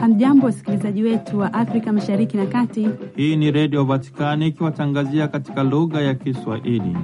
Hamjambo, wasikilizaji wetu wa Afrika Mashariki na Kati. Hii ni Redio Vatikani ikiwatangazia katika lugha ya Kiswahili.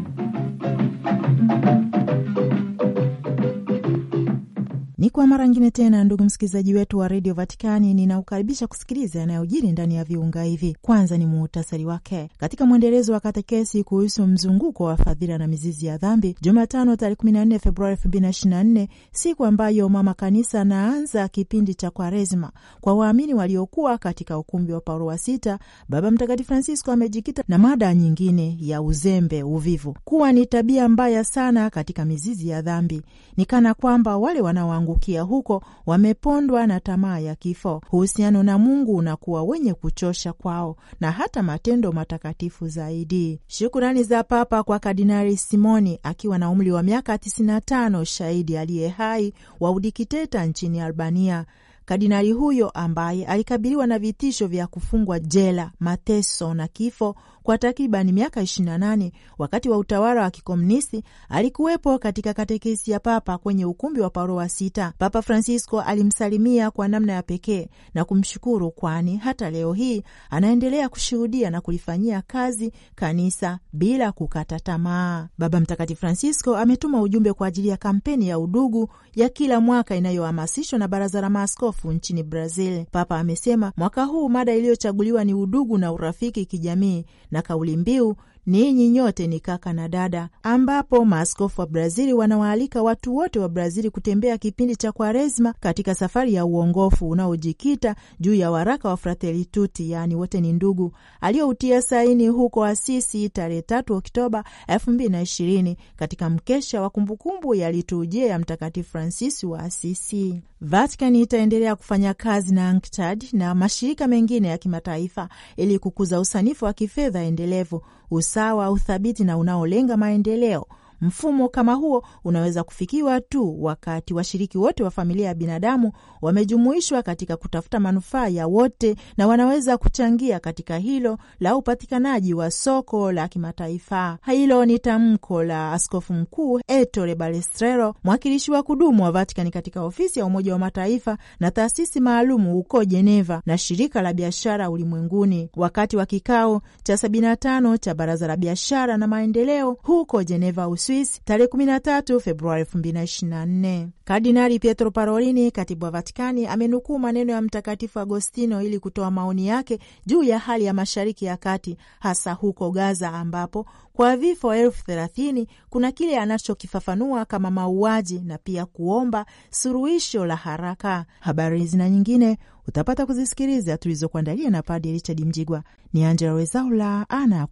Ni kwa mara ngine tena, ndugu msikilizaji wetu wa redio Vatikani, ninaukaribisha kusikiliza yanayojiri ndani ya viunga hivi. Kwanza ni muhtasari wake. Katika mwendelezo wa katekesi kuhusu mzunguko wa fadhila na mizizi ya dhambi, Jumatano tarehe 14 Februari 2024, siku ambayo mama kanisa anaanza kipindi cha Kwaresma kwa waamini waliokuwa katika ukumbi wa Paulo wa Sita, Baba Mtakatifu Francisco amejikita na mada nyingine ya uzembe, uvivu kuwa ni tabia mbaya sana katika mizizi ya dhambi, ni kana kwamba wale wanao angukia huko wamepondwa na tamaa ya kifo. Uhusiano na Mungu unakuwa wenye kuchosha kwao na hata matendo matakatifu zaidi. Shukurani za Papa kwa Kardinali Simoni akiwa na umri wa miaka 95, shahidi aliye hai wa udikiteta nchini Albania. Kardinali huyo ambaye alikabiliwa na vitisho vya kufungwa jela, mateso na kifo kwa takribani miaka 28 wakati wa utawala wa kikomunisti alikuwepo katika katekesi ya Papa kwenye ukumbi wa Paulo wa Sita. Papa Francisco alimsalimia kwa namna ya pekee na kumshukuru, kwani hata leo hii anaendelea kushuhudia na kulifanyia kazi kanisa bila kukata tamaa. Baba Mtakatifu Francisco ametuma ujumbe kwa ajili ya kampeni ya udugu ya kila mwaka inayohamasishwa na Baraza la Maaskofu nchini Brazil. Papa amesema mwaka huu mada iliyochaguliwa ni udugu na urafiki kijamii na kauli mbiu ninyi nyote ni kaka na dada, ambapo maaskofu wa Brazili wanawaalika watu wote wa Brazili kutembea kipindi cha Kwaresma katika safari ya uongofu unaojikita juu ya waraka wa Fratelli Tutti, yaani wote ni ndugu, aliyoutia saini huko Asisi tarehe 3 Oktoba elfu mbili na ishirini katika mkesha wa kumbukumbu ya liturujia ya Mtakatifu Fransisi wa Asisi. Vatican itaendelea kufanya kazi na UNCTAD na mashirika mengine ya kimataifa ili kukuza usanifu wa kifedha endelevu, usawa, uthabiti na unaolenga maendeleo. Mfumo kama huo unaweza kufikiwa tu wakati washiriki wote wa familia ya binadamu wamejumuishwa katika kutafuta manufaa ya wote na wanaweza kuchangia katika hilo la upatikanaji wa soko la kimataifa. Hilo ni tamko la Askofu Mkuu Ettore Balestrero, mwakilishi wa kudumu wa Vatikani katika ofisi ya Umoja wa Mataifa na taasisi maalumu huko Jeneva na Shirika la Biashara Ulimwenguni, wakati wa kikao cha 75 cha Baraza la Biashara na Maendeleo huko Jeneva, Uswisi, tarehe 13 Februari 2024. Kardinali Pietro Parolini, katibu wa Vatikani, amenukuu maneno ya Mtakatifu Agostino ili kutoa maoni yake juu ya hali ya Mashariki ya Kati, hasa huko Gaza, ambapo kwa vifo elfu thelathini kuna kile anachokifafanua kama mauaji na pia kuomba suluhisho la haraka. Habari hizi na nyingine utapata kuzisikiliza tulizokuandalia na Padre Richard Mjigwa. Ni Angela Wezaula ana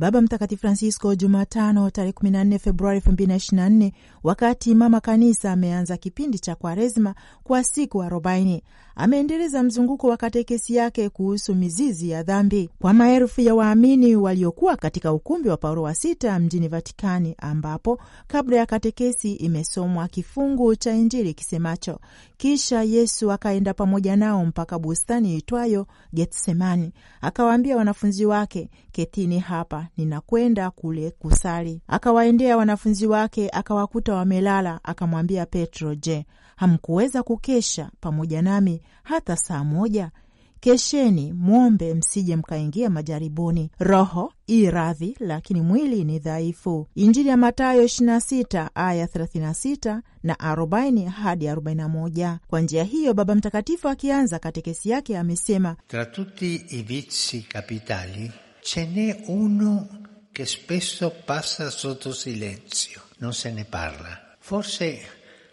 Baba Mtakatifu Francisco Jumatano tarehe 14 Februari 2024 wakati mama kanisa ameanza kipindi cha Kwaresma kwa siku arobaini. Ameendeleza mzunguko wa katekesi yake kuhusu mizizi ya dhambi. Kwa maelfu ya waamini waliokuwa katika ukumbi wa Paulo wa Sita mjini Vatikani, ambapo kabla ya katekesi imesomwa kifungu cha Injili kisemacho, kisha Yesu akaenda pamoja nao mpaka bustani itwayo Getsemani, akawaambia wanafunzi wake, ketini hapa, ninakwenda kule kusali. Akawaendea wanafunzi wake, akawakuta wamelala, akamwambia Petro, je, hamkuweza kukesha pamoja nami hata saa moja? Kesheni mwombe, msije mkaingia majaribuni. Roho i radhi, lakini mwili ni dhaifu. Injili ya Mathayo 26 aya 36 na 40 hadi 41. Kwa njia hiyo, Baba Mtakatifu akianza katekesi yake amesema, tra tutti i vizi capitali ce n'è uno che spesso passa sotto silenzio, non se ne parla, forse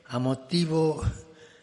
a motivo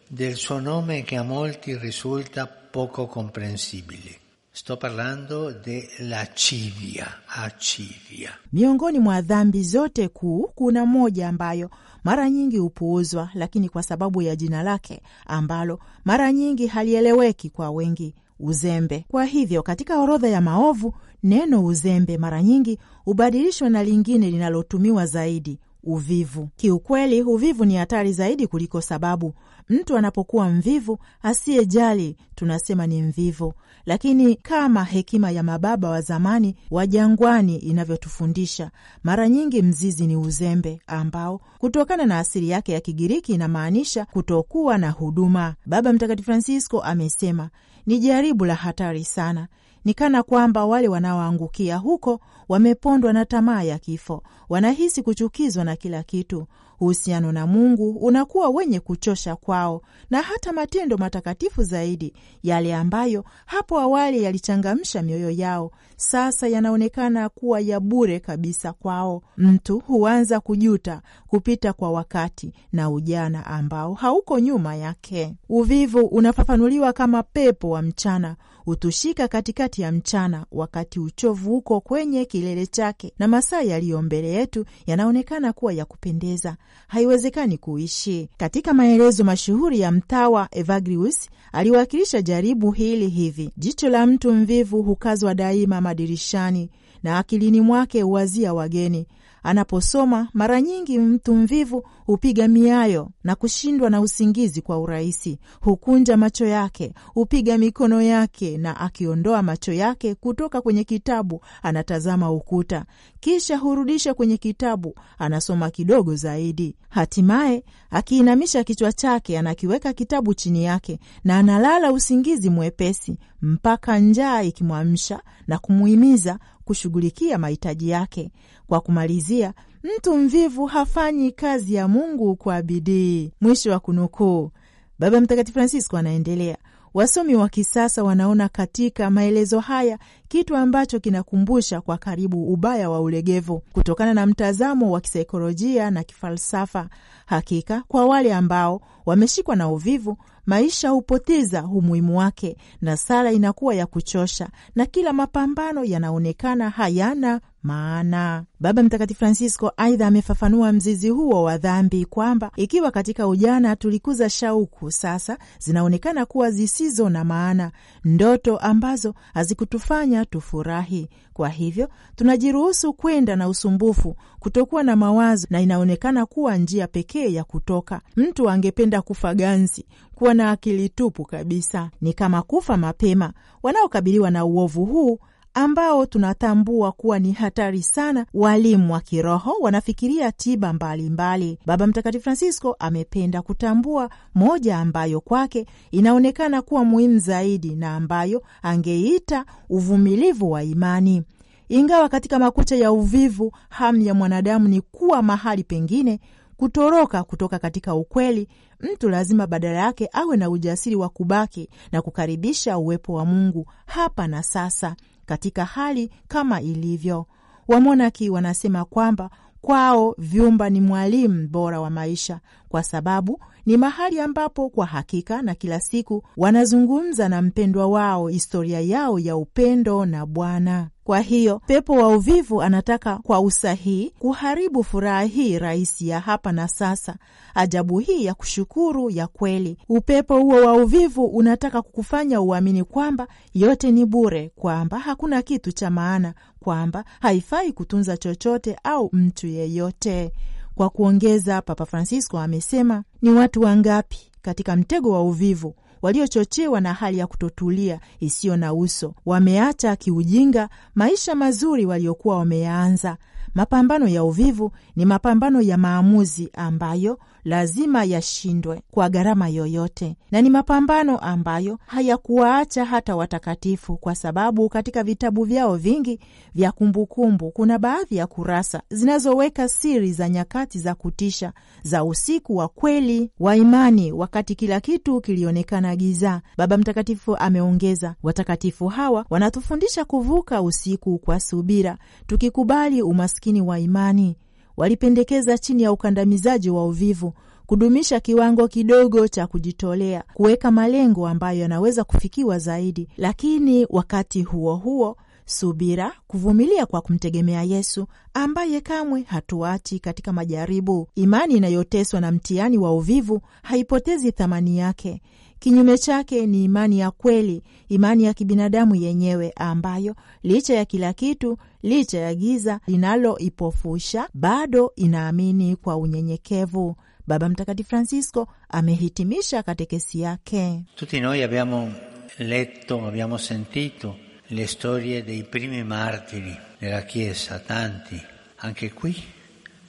del suo nome che a molti risulta poco comprensibili. Sto parlando della civia, acivia. Miongoni mwa dhambi zote kuu kuna moja ambayo mara nyingi hupuuzwa, lakini kwa sababu ya jina lake ambalo mara nyingi halieleweki kwa wengi uzembe. Kwa hivyo katika orodha ya maovu neno uzembe mara nyingi hubadilishwa na lingine linalotumiwa zaidi, uvivu. Kiukweli, uvivu ni hatari zaidi kuliko sababu. Mtu anapokuwa mvivu, asiyejali, tunasema ni mvivu. Lakini kama hekima ya mababa wa zamani wa jangwani inavyotufundisha, mara nyingi mzizi ni uzembe, ambao kutokana na asili yake ya Kigiriki inamaanisha kutokuwa na huduma. Baba Mtakatifu Francisco amesema ni jaribu la hatari sana ni kana kwamba wale wanaoangukia huko wamepondwa na tamaa ya kifo, wanahisi kuchukizwa na kila kitu. Uhusiano na Mungu unakuwa wenye kuchosha kwao, na hata matendo matakatifu zaidi, yale ambayo hapo awali yalichangamsha mioyo yao, sasa yanaonekana kuwa ya bure kabisa kwao. Mtu huanza kujuta kupita kwa wakati na ujana ambao hauko nyuma yake. Uvivu unafafanuliwa kama pepo wa mchana hutushika katikati ya mchana, wakati uchovu uko kwenye kilele chake na masaa yaliyo mbele yetu yanaonekana kuwa ya kupendeza. Haiwezekani kuishi. Katika maelezo mashuhuri ya mtawa Evagrius aliwakilisha jaribu hili hivi: jicho la mtu mvivu hukazwa daima madirishani na akilini mwake huwazia wageni. Anaposoma mara nyingi mtu mvivu hupiga miayo na kushindwa na usingizi kwa urahisi. Hukunja macho yake, hupiga mikono yake, na akiondoa macho yake kutoka kwenye kitabu anatazama ukuta, kisha hurudisha kwenye kitabu, anasoma kidogo zaidi. Hatimaye akiinamisha kichwa chake, anakiweka kitabu chini yake na analala usingizi mwepesi mpaka njaa ikimwamsha na kumuhimiza kushughulikia mahitaji yake. Kwa kumalizia, mtu mvivu hafanyi kazi ya Mungu kwa bidii. Mwisho wa kunukuu. Baba Mtakatifu Francisco anaendelea. Wasomi wa kisasa wanaona katika maelezo haya kitu ambacho kinakumbusha kwa karibu ubaya wa ulegevu kutokana na mtazamo wa kisaikolojia na kifalsafa. Hakika kwa wale ambao wameshikwa na uvivu, maisha hupoteza umuhimu wake na sala inakuwa ya kuchosha na kila mapambano yanaonekana hayana maana. Baba Mtakatifu Francisco aidha amefafanua mzizi huo wa dhambi kwamba ikiwa katika ujana tulikuza shauku, sasa zinaonekana kuwa zisizo na maana, ndoto ambazo hazikutufanya tufurahi. Kwa hivyo tunajiruhusu kwenda na usumbufu, kutokuwa na mawazo, na inaonekana kuwa njia pekee ya kutoka. Mtu angependa kufa ganzi, kuwa na akili tupu kabisa, ni kama kufa mapema. Wanaokabiliwa na uovu huu ambao tunatambua kuwa ni hatari sana, walimu wa kiroho wanafikiria tiba mbalimbali mbali. Baba Mtakatifu Francisco amependa kutambua moja ambayo kwake inaonekana kuwa muhimu zaidi na ambayo angeita uvumilivu wa imani. Ingawa katika makucha ya uvivu hamu ya mwanadamu ni kuwa mahali pengine kutoroka kutoka katika ukweli, mtu lazima badala yake awe na ujasiri wa kubaki na kukaribisha uwepo wa Mungu hapa na sasa katika hali kama ilivyo. Wamonaki wanasema kwamba kwao vyumba ni mwalimu bora wa maisha, kwa sababu ni mahali ambapo kwa hakika na kila siku wanazungumza na mpendwa wao historia yao ya upendo na Bwana. Kwa hiyo pepo wa uvivu anataka kwa usahihi kuharibu furaha hii rahisi ya hapa na sasa, ajabu hii ya kushukuru ya kweli. Upepo huo wa uvivu unataka kukufanya uamini kwamba yote ni bure, kwamba hakuna kitu cha maana, kwamba haifai kutunza chochote au mtu yeyote. Kwa kuongeza, Papa Francisco amesema ni watu wangapi katika mtego wa uvivu waliochochewa na hali ya kutotulia isiyo na uso wameacha kiujinga maisha mazuri waliokuwa wameyaanza. Mapambano ya uvivu ni mapambano ya maamuzi ambayo lazima yashindwe kwa gharama yoyote, na ni mapambano ambayo hayakuwaacha hata watakatifu, kwa sababu katika vitabu vyao vingi vya kumbukumbu kuna baadhi ya kurasa zinazoweka siri za nyakati za kutisha za usiku wa kweli wa imani, wakati kila kitu kilionekana giza. Baba Mtakatifu ameongeza, watakatifu hawa wanatufundisha kuvuka usiku kwa subira, tukikubali umaskini wa imani. Walipendekeza chini ya ukandamizaji wa uvivu kudumisha kiwango kidogo cha kujitolea, kuweka malengo ambayo yanaweza kufikiwa zaidi, lakini wakati huo huo subira, kuvumilia kwa kumtegemea Yesu ambaye kamwe hatuachi katika majaribu. Imani inayoteswa na mtihani wa uvivu haipotezi thamani yake, Kinyume chake ni imani ya kweli, imani ya kibinadamu yenyewe, ambayo licha ya kila kitu, licha ya giza linaloipofusha, bado inaamini kwa unyenyekevu. Baba Mtakatifu Francisco amehitimisha katekesi yake. Tutti noi abbiamo letto, abbiamo sentito le storie dei primi martiri della Chiesa, tanti, anche qui,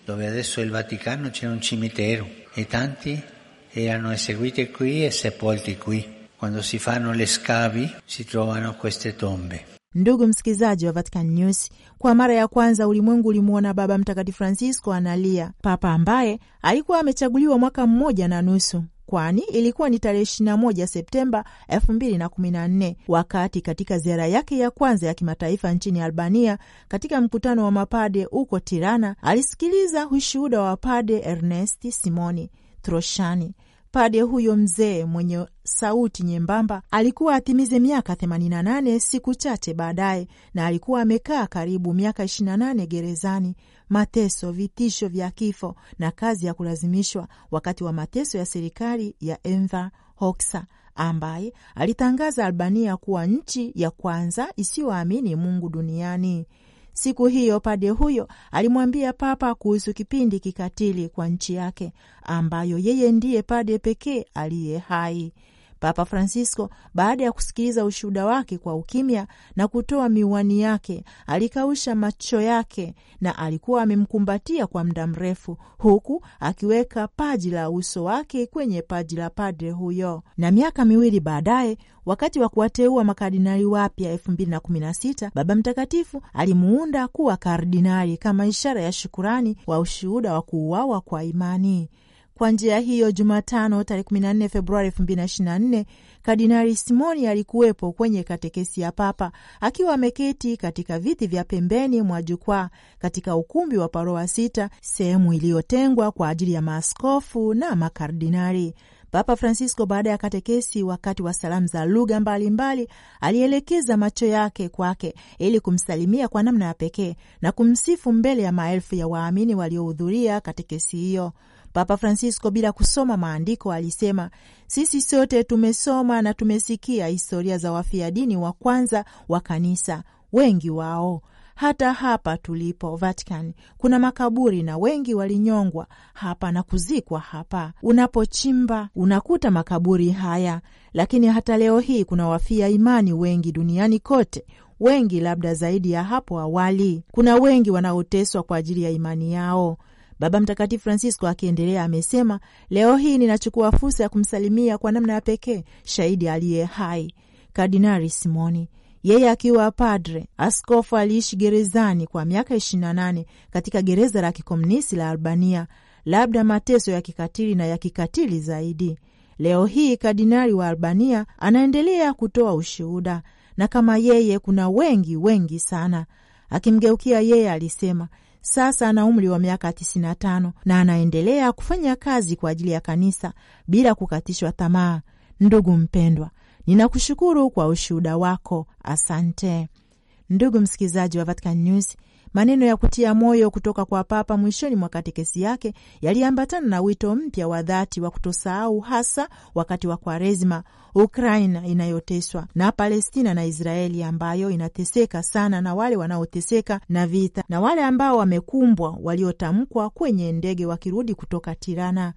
dove adesso il Vaticano, c'è un cimitero e tanti erano eseguite qui e sepolti qui. Quando si fanno le scavi si trovano queste tombe. Ndugu msikilizaji wa Vatican News, kwa mara ya kwanza ulimwengu ulimwona Baba Mtakatifu Francisco analia, papa ambaye alikuwa amechaguliwa mwaka mmoja na nusu kwani ilikuwa ni tarehe 21 Septemba 2014 wakati katika ziara yake ya kwanza ya kimataifa nchini Albania, katika mkutano wa mapade huko Tirana, alisikiliza ushuhuda wa pade Ernesti Simoni Troshani. Pade huyo mzee mwenye sauti nyembamba alikuwa atimize miaka 88 siku chache baadaye, na alikuwa amekaa karibu miaka 28 gerezani, mateso, vitisho vya kifo na kazi ya kulazimishwa wakati wa mateso ya serikali ya Enver Hoxha ambaye alitangaza Albania kuwa nchi ya kwanza isiyoamini Mungu duniani. Siku hiyo pade huyo alimwambia Papa kuhusu kipindi kikatili kwa nchi yake ambayo yeye ndiye pade pekee aliye hai. Papa Francisco, baada ya kusikiliza ushuhuda wake kwa ukimya na kutoa miwani yake, alikausha macho yake na alikuwa amemkumbatia kwa muda mrefu, huku akiweka paji la uso wake kwenye paji la padre huyo. Na miaka miwili baadaye, wakati wa kuwateua makardinali wapya elfu mbili na kumi na sita, Baba Mtakatifu alimuunda kuwa kardinali kama ishara ya shukurani wa ushuhuda wa kuuawa kwa imani. Kwa njia hiyo, Jumatano tarehe 14 Februari 2024 Kardinali Simoni alikuwepo kwenye katekesi ya Papa akiwa ameketi katika viti vya pembeni mwa jukwaa katika ukumbi wa Paroa Sita, sehemu iliyotengwa kwa ajili ya maaskofu na makardinali. Papa Francisco baada ya katekesi, wakati wa salamu za lugha mbalimbali, alielekeza macho yake kwake ili kumsalimia kwa namna ya pekee na kumsifu mbele ya maelfu ya waamini waliohudhuria katekesi hiyo. Papa Francisco bila kusoma maandiko alisema, sisi sote tumesoma na tumesikia historia za wafia dini wa kwanza wa kanisa, wengi wao hata hapa tulipo Vatican kuna makaburi na wengi walinyongwa hapa na kuzikwa hapa. Unapochimba unakuta makaburi haya, lakini hata leo hii kuna wafia imani wengi duniani kote, wengi labda zaidi ya hapo awali. Kuna wengi wanaoteswa kwa ajili ya imani yao. Baba Mtakatifu Francisco akiendelea amesema, leo hii ninachukua fursa ya kumsalimia kwa namna ya pekee shahidi aliye hai, Kardinali Simoni. Yeye akiwa padre askofu aliishi gerezani kwa miaka 28 katika gereza la kikomunisti la Albania, labda mateso ya kikatili na ya kikatili zaidi. Leo hii kardinali wa Albania anaendelea kutoa ushuhuda, na kama yeye kuna wengi wengi sana. Akimgeukia yeye alisema sasa ana umri wa miaka 95 na anaendelea kufanya kazi kwa ajili ya kanisa bila kukatishwa tamaa. Ndugu mpendwa, ninakushukuru kwa ushuhuda wako, asante. Ndugu msikilizaji wa Vatican News, maneno ya kutia moyo kutoka kwa Papa mwishoni mwa katekesi yake yaliambatana na wito mpya wa dhati wa kutosahau, hasa wakati wa Kwaresima, Ukraina inayoteswa na Palestina na Israeli ambayo inateseka sana, na wale wanaoteseka na vita, na wale ambao wamekumbwa, waliotamkwa kwenye ndege wakirudi kutoka Tirana.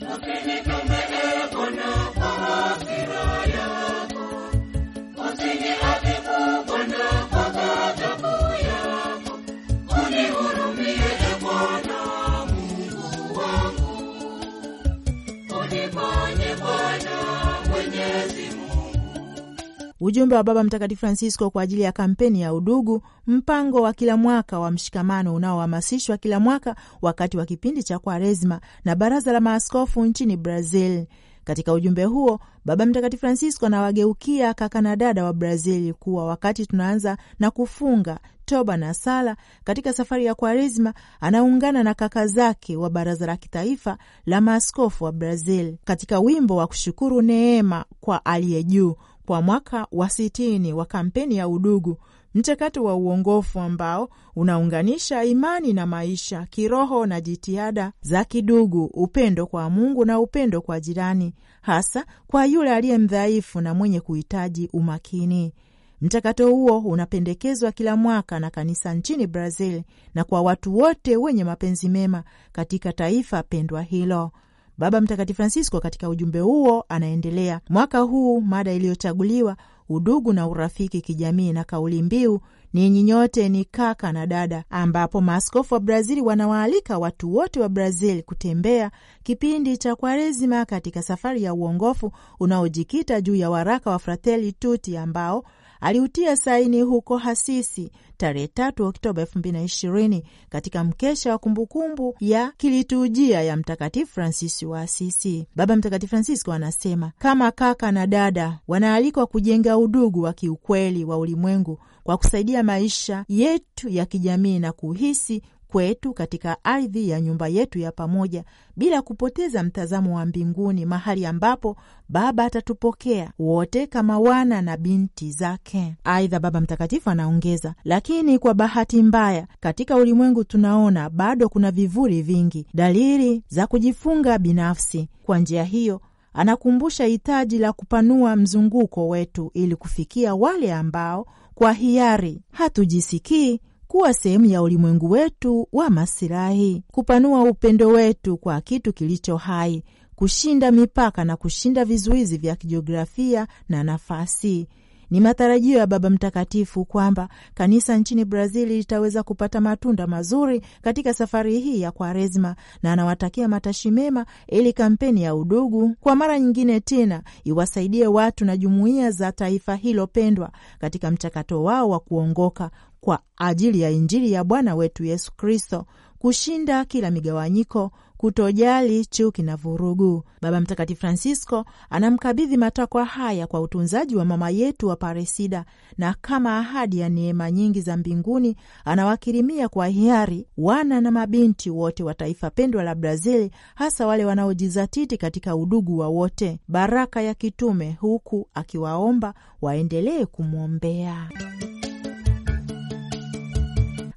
Ujumbe wa Baba Mtakatifu Francisco kwa ajili ya kampeni ya udugu, mpango wa kila mwaka wa mshikamano unaohamasishwa kila mwaka wakati wa kipindi cha Kwaresma na Baraza la Maaskofu nchini Brazil. Katika ujumbe huo Baba Mtakatifu Francisco anawageukia kaka na dada wa Brazil kuwa wakati tunaanza na kufunga toba na sala katika safari ya Kwaresma, anaungana na kaka zake wa Baraza la Kitaifa la Maaskofu wa Brazil katika wimbo wa kushukuru neema kwa aliye juu kwa mwaka wa sitini wa kampeni ya udugu mchakato wa uongofu ambao unaunganisha imani na maisha kiroho na jitihada za kidugu, upendo kwa Mungu na upendo kwa jirani, hasa kwa yule aliye mdhaifu na mwenye kuhitaji umakini. Mchakato huo unapendekezwa kila mwaka na kanisa nchini Brazil na kwa watu wote wenye mapenzi mema katika taifa pendwa hilo. Baba Mtakatifu Francisco katika ujumbe huo anaendelea, mwaka huu mada iliyochaguliwa udugu na urafiki kijamii, na kauli mbiu ninyi nyote ni kaka na dada, ambapo maaskofu wa Brazili wanawaalika watu wote wa Brazil kutembea kipindi cha Kwaresima katika safari ya uongofu unaojikita juu ya waraka wa Fratelli Tutti ambao aliutia saini huko Hasisi tarehe 3 Oktoba 2020 katika mkesha wa kumbukumbu ya kiliturujia ya Mtakatifu Fransisi wa Asisi. Baba Mtakatifu Francisco anasema kama kaka na dada wanaalikwa kujenga udugu wa kiukweli wa ulimwengu kwa kusaidia maisha yetu ya kijamii na kuhisi kwetu katika ardhi ya nyumba yetu ya pamoja, bila kupoteza mtazamo wa mbinguni, mahali ambapo Baba atatupokea wote kama wana na binti zake. Aidha, Baba Mtakatifu anaongeza, lakini kwa bahati mbaya, katika ulimwengu tunaona bado kuna vivuli vingi, dalili za kujifunga binafsi. Kwa njia hiyo anakumbusha hitaji la kupanua mzunguko wetu ili kufikia wale ambao kwa hiari hatujisikii kuwa sehemu ya ulimwengu wetu wa masilahi, kupanua upendo wetu kwa kitu kilicho hai, kushinda mipaka na kushinda vizuizi vya kijiografia na nafasi. Ni matarajio ya Baba Mtakatifu kwamba kanisa nchini Brazili litaweza kupata matunda mazuri katika safari hii ya Kwaresma, na anawatakia matashi mema ili kampeni ya udugu kwa mara nyingine tena iwasaidie watu na jumuiya za taifa hilo pendwa katika mchakato wao wa kuongoka kwa ajili ya Injili ya Bwana wetu Yesu Kristo, kushinda kila migawanyiko, kutojali chuki na vurugu. Baba Mtakatifu Francisco anamkabidhi matakwa haya kwa utunzaji wa mama yetu wa Paresida, na kama ahadi ya neema nyingi za mbinguni anawakirimia kwa hiari wana na mabinti wote wa taifa pendwa la Brazili, hasa wale wanaojizatiti katika udugu wa wote, baraka ya kitume, huku akiwaomba waendelee kumwombea.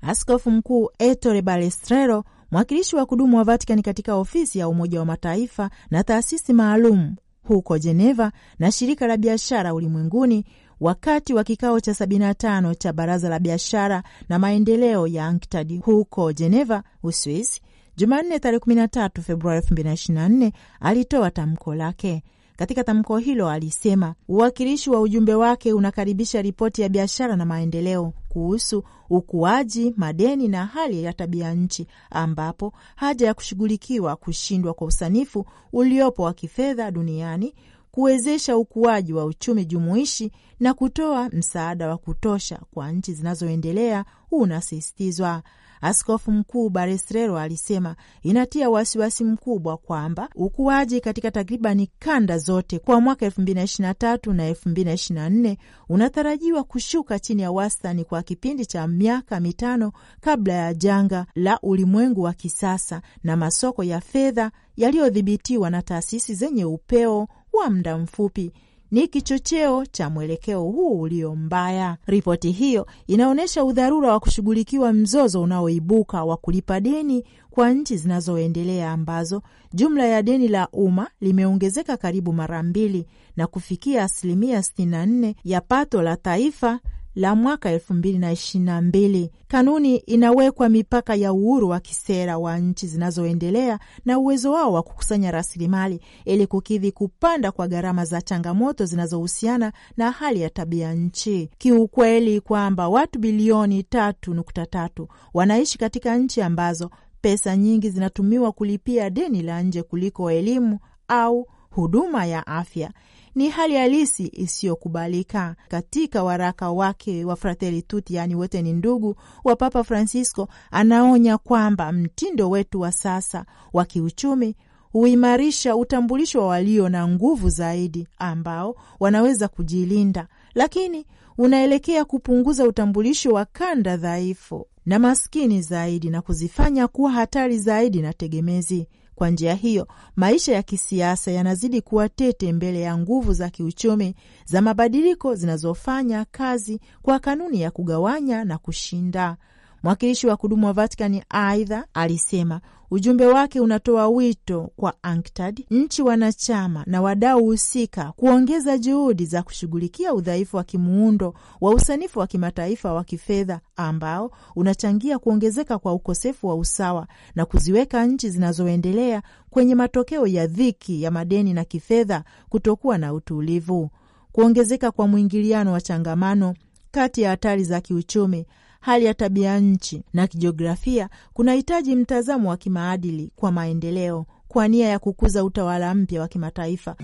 Askofu Mkuu Ettore Balestrero, mwakilishi wa kudumu wa Vatikani katika ofisi ya Umoja wa Mataifa na taasisi maalum huko Jeneva na shirika la biashara ulimwenguni wakati wa kikao cha 75 cha Baraza la Biashara na Maendeleo ya UNCTAD huko Jeneva, Uswisi, Jumanne tarehe 13 Februari 2024 alitoa tamko lake. Katika tamko hilo alisema uwakilishi wa ujumbe wake unakaribisha ripoti ya biashara na maendeleo kuhusu ukuaji, madeni na hali ya tabia nchi, ambapo haja ya kushughulikiwa kushindwa kwa usanifu uliopo wa kifedha duniani kuwezesha ukuaji wa uchumi jumuishi na kutoa msaada wa kutosha kwa nchi zinazoendelea unasisitizwa. Askofu Mkuu Barestrero alisema inatia wasiwasi mkubwa kwamba ukuaji katika takribani kanda zote kwa mwaka 2023 na 2024 unatarajiwa kushuka chini ya wastani kwa kipindi cha miaka mitano kabla ya janga la ulimwengu wa kisasa na masoko ya fedha yaliyodhibitiwa na taasisi zenye upeo wa muda mfupi ni kichocheo cha mwelekeo huu ulio mbaya. Ripoti hiyo inaonyesha udharura wa kushughulikiwa mzozo unaoibuka wa kulipa deni kwa nchi zinazoendelea ambazo jumla ya deni la umma limeongezeka karibu mara mbili na kufikia asilimia 64 ya pato la taifa la mwaka elfu mbili na ishirini na mbili. Kanuni inawekwa mipaka ya uhuru wa kisera wa nchi zinazoendelea na uwezo wao wa kukusanya rasilimali ili kukidhi kupanda kwa gharama za changamoto zinazohusiana na hali ya tabia nchi. Kiukweli kwamba watu bilioni tatu nukta tatu wanaishi katika nchi ambazo pesa nyingi zinatumiwa kulipia deni la nje kuliko elimu au huduma ya afya ni hali halisi isiyokubalika. Katika waraka wake wa Fratelli Tutti, yaani wote ni ndugu, wa Papa Francisco anaonya kwamba mtindo wetu wa sasa wa kiuchumi huimarisha utambulisho wa walio na nguvu zaidi ambao wanaweza kujilinda, lakini unaelekea kupunguza utambulisho wa kanda dhaifu na maskini zaidi na kuzifanya kuwa hatari zaidi na tegemezi. Kwa njia hiyo, maisha ya kisiasa yanazidi kuwa tete mbele ya nguvu za kiuchumi za mabadiliko zinazofanya kazi kwa kanuni ya kugawanya na kushinda. Mwakilishi wa kudumu wa Vatikani aidha alisema ujumbe wake unatoa wito kwa UNCTAD, nchi wanachama na wadau husika kuongeza juhudi za kushughulikia udhaifu wa kimuundo wa usanifu wa kimataifa wa kifedha ambao unachangia kuongezeka kwa ukosefu wa usawa na kuziweka nchi zinazoendelea kwenye matokeo ya dhiki ya madeni na kifedha kutokuwa na utulivu. Kuongezeka kwa mwingiliano wa changamano kati ya hatari za kiuchumi hali ya tabia nchi na kijiografia kunahitaji mtazamo wa kimaadili kwa maendeleo kwa nia ya kukuza utawala mpya wa kimataifa.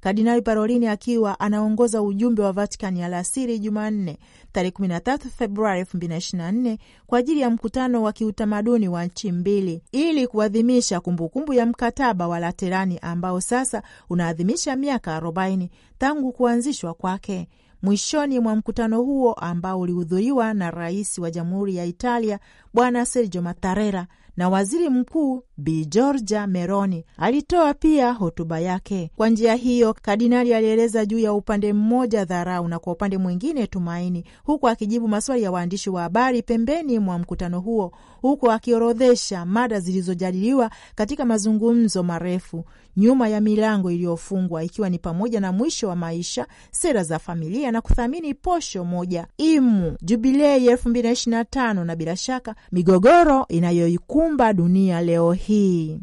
Kardinali Parolini akiwa anaongoza ujumbe wa Vatikani alasiri Jumanne tarehe 13 Februari 2024 kwa ajili ya mkutano wa kiutamaduni wa nchi mbili ili kuadhimisha kumbukumbu ya mkataba wa Laterani ambao sasa unaadhimisha miaka 40 tangu kuanzishwa kwake. Mwishoni mwa mkutano huo ambao ulihudhuriwa na rais wa jamhuri ya Italia Bwana Sergio Mattarella na waziri mkuu Bi Georgia Meloni alitoa pia hotuba yake. Kwa njia hiyo, kardinali alieleza juu ya upande mmoja dharau na kwa upande mwingine tumaini, huku akijibu maswali ya waandishi wa habari pembeni mwa mkutano huo, huku akiorodhesha mada zilizojadiliwa katika mazungumzo marefu nyuma ya milango iliyofungwa, ikiwa ni pamoja na mwisho wa maisha, sera za familia na kuthamini posho moja, imu jubilei elfu mbili na ishirini na tano na bila shaka migogoro inayoikumba dunia leo hii. He.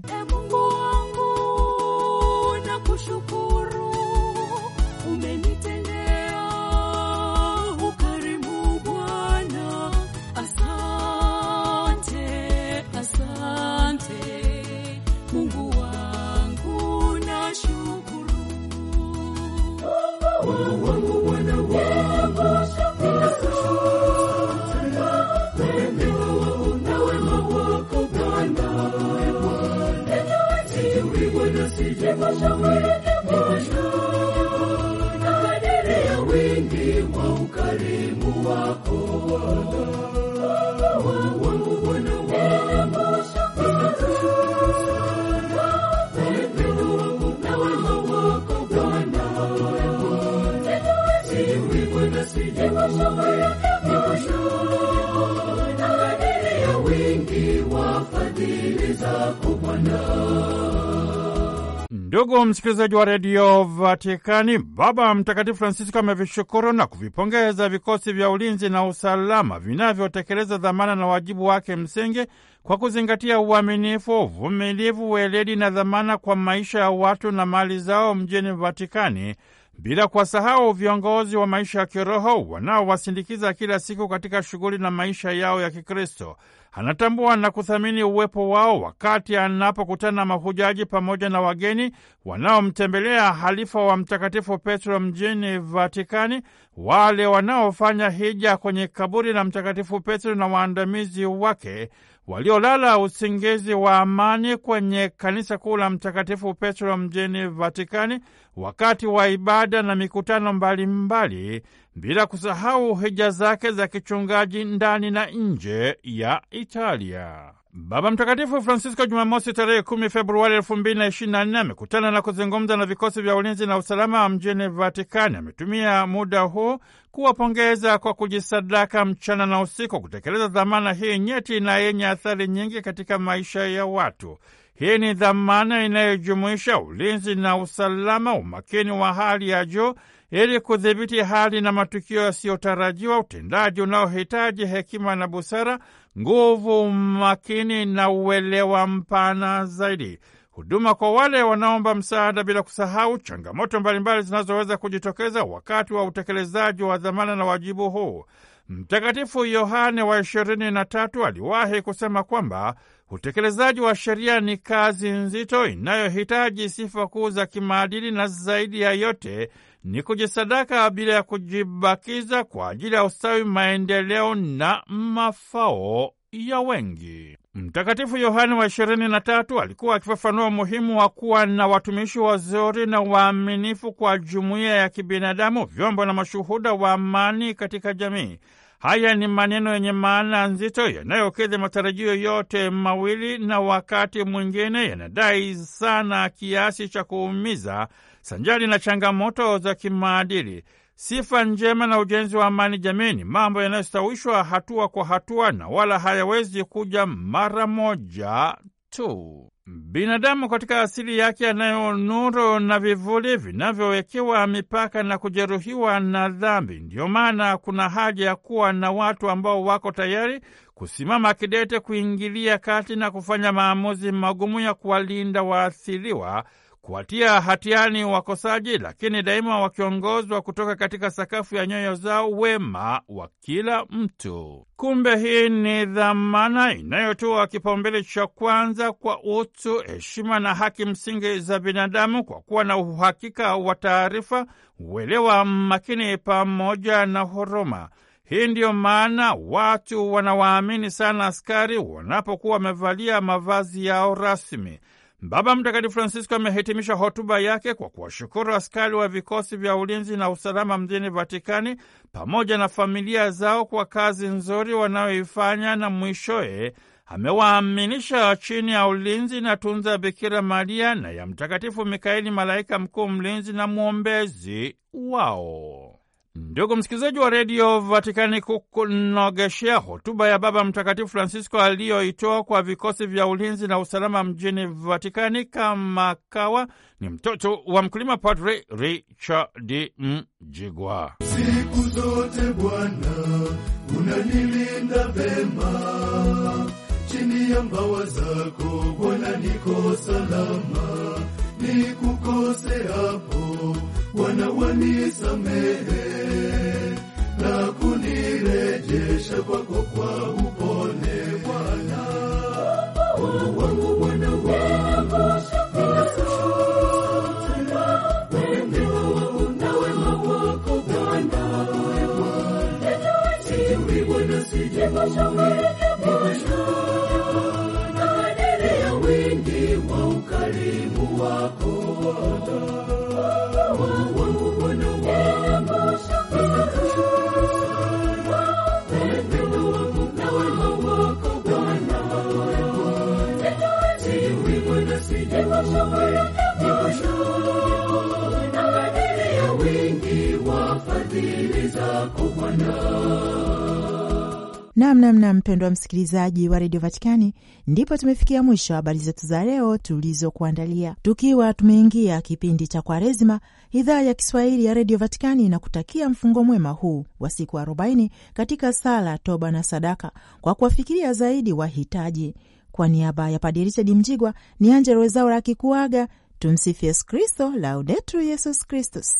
wingi wa ukarimu wako Ndugu msikilizaji wa redio Vatikani, Baba Mtakatifu Francisco amevishukuru na kuvipongeza vikosi vya ulinzi na usalama vinavyotekeleza dhamana na wajibu wake msingi kwa kuzingatia uaminifu, uvumilivu, weledi na dhamana kwa maisha ya watu na mali zao mjini Vatikani, bila kuwasahau viongozi wa maisha ya kiroho wanaowasindikiza kila siku katika shughuli na maisha yao ya Kikristo. Anatambua na kuthamini uwepo wao wakati anapokutana na mahujaji pamoja na wageni wanaomtembelea halifa wa Mtakatifu Petro mjini Vatikani, wale wanaofanya hija kwenye kaburi la Mtakatifu Petro na waandamizi wake waliolala usingizi wa amani kwenye kanisa kuu la Mtakatifu Petro mjini Vatikani wakati wa ibada na mikutano mbalimbali mbali, bila kusahau hija zake za kichungaji ndani na nje ya Italia. Baba Mtakatifu Francisco Jumamosi tarehe kumi Februari elfu mbili na ishirini na nne amekutana na kuzungumza na vikosi vya ulinzi na usalama mjini Vatikani. Ametumia muda huu kuwapongeza kwa kujisadaka mchana na usiku kutekeleza dhamana hii nyeti na yenye athari nyingi katika maisha ya watu. Hii ni dhamana inayojumuisha ulinzi na usalama, umakini wa hali ya juu ili kudhibiti hali na matukio yasiyotarajiwa, utendaji unaohitaji hekima na busara, nguvu, umakini na uelewa mpana zaidi, huduma kwa wale wanaomba msaada, bila kusahau changamoto mbalimbali zinazoweza kujitokeza wakati wa utekelezaji wa dhamana na wajibu huu. Mtakatifu Yohane wa ishirini na tatu aliwahi kusema kwamba utekelezaji wa sheria ni kazi nzito inayohitaji sifa kuu za kimaadili na zaidi ya yote ni kujisadaka bila ya kujibakiza kwa ajili ya ustawi, maendeleo na mafao ya wengi. Mtakatifu Yohane wa ishirini na tatu alikuwa akifafanua umuhimu wa kuwa na watumishi wazuri na waaminifu kwa jumuiya ya kibinadamu, vyombo na mashuhuda wa amani katika jamii. Haya ni maneno yenye maana nzito yanayokidhi matarajio yote mawili, na wakati mwingine yanadai sana kiasi cha kuumiza, sanjari na changamoto za kimaadili. Sifa njema na ujenzi wa amani jamii ni mambo yanayostawishwa hatua kwa hatua na wala hayawezi kuja mara moja tu. Binadamu katika asili yake anayo nuru na vivuli vinavyowekewa mipaka na kujeruhiwa na dhambi. Ndiyo maana kuna haja ya kuwa na watu ambao wako tayari kusimama kidete, kuingilia kati na kufanya maamuzi magumu ya kuwalinda waathiriwa kuwatia hatiani wakosaji, lakini daima wakiongozwa kutoka katika sakafu ya nyoyo zao wema wa kila mtu. Kumbe hii ni dhamana inayotoa kipaumbele cha kwanza kwa utu, heshima na haki msingi za binadamu, kwa kuwa na uhakika wa taarifa, uelewa makini pamoja na huruma. Hii ndiyo maana watu wanawaamini sana askari wanapokuwa wamevalia mavazi yao rasmi. Baba Mtakatifu Francisco amehitimisha hotuba yake kwa kuwashukuru askari wa vikosi vya ulinzi na usalama mjini Vatikani pamoja na familia zao kwa kazi nzuri wanayoifanya, na mwishoye amewaaminisha chini ya ulinzi na tunza ya Bikira Maria na ya Mtakatifu Mikaeli, malaika mkuu mlinzi na mwombezi wao. Ndugu msikilizaji wa redio Vatikani, kukunogeshea hotuba ya Baba Mtakatifu Francisco aliyoitoa kwa vikosi vya ulinzi na usalama mjini Vatikani, kama kawa ni mtoto wa mkulima, Padre Richard Mjigwa. Siku zote Bwana unanilinda vema, chini ya mbawa zako Bwana niko salama, nikukose hapo Bwana wanisamehe na kunirejesha kwako kwa upole Bwana. Wangu Bwana wangu Namnamna mpendwa msikilizaji wa redio Vatikani, ndipo tumefikia mwisho habari zetu za leo tulizokuandalia, tukiwa tumeingia kipindi cha Kwaresima. Idhaa ya Kiswahili ya redio Vatikani na kutakia mfungo mwema huu wa siku arobaini katika sala, toba na sadaka, kwa kuwafikiria zaidi wahitaji. Kwa niaba ya Padre Richard Mjigwa ni Angella Rwezaura akikuaga. Tumsifu Yesu Kristo, Laudetur Yesus Kristus.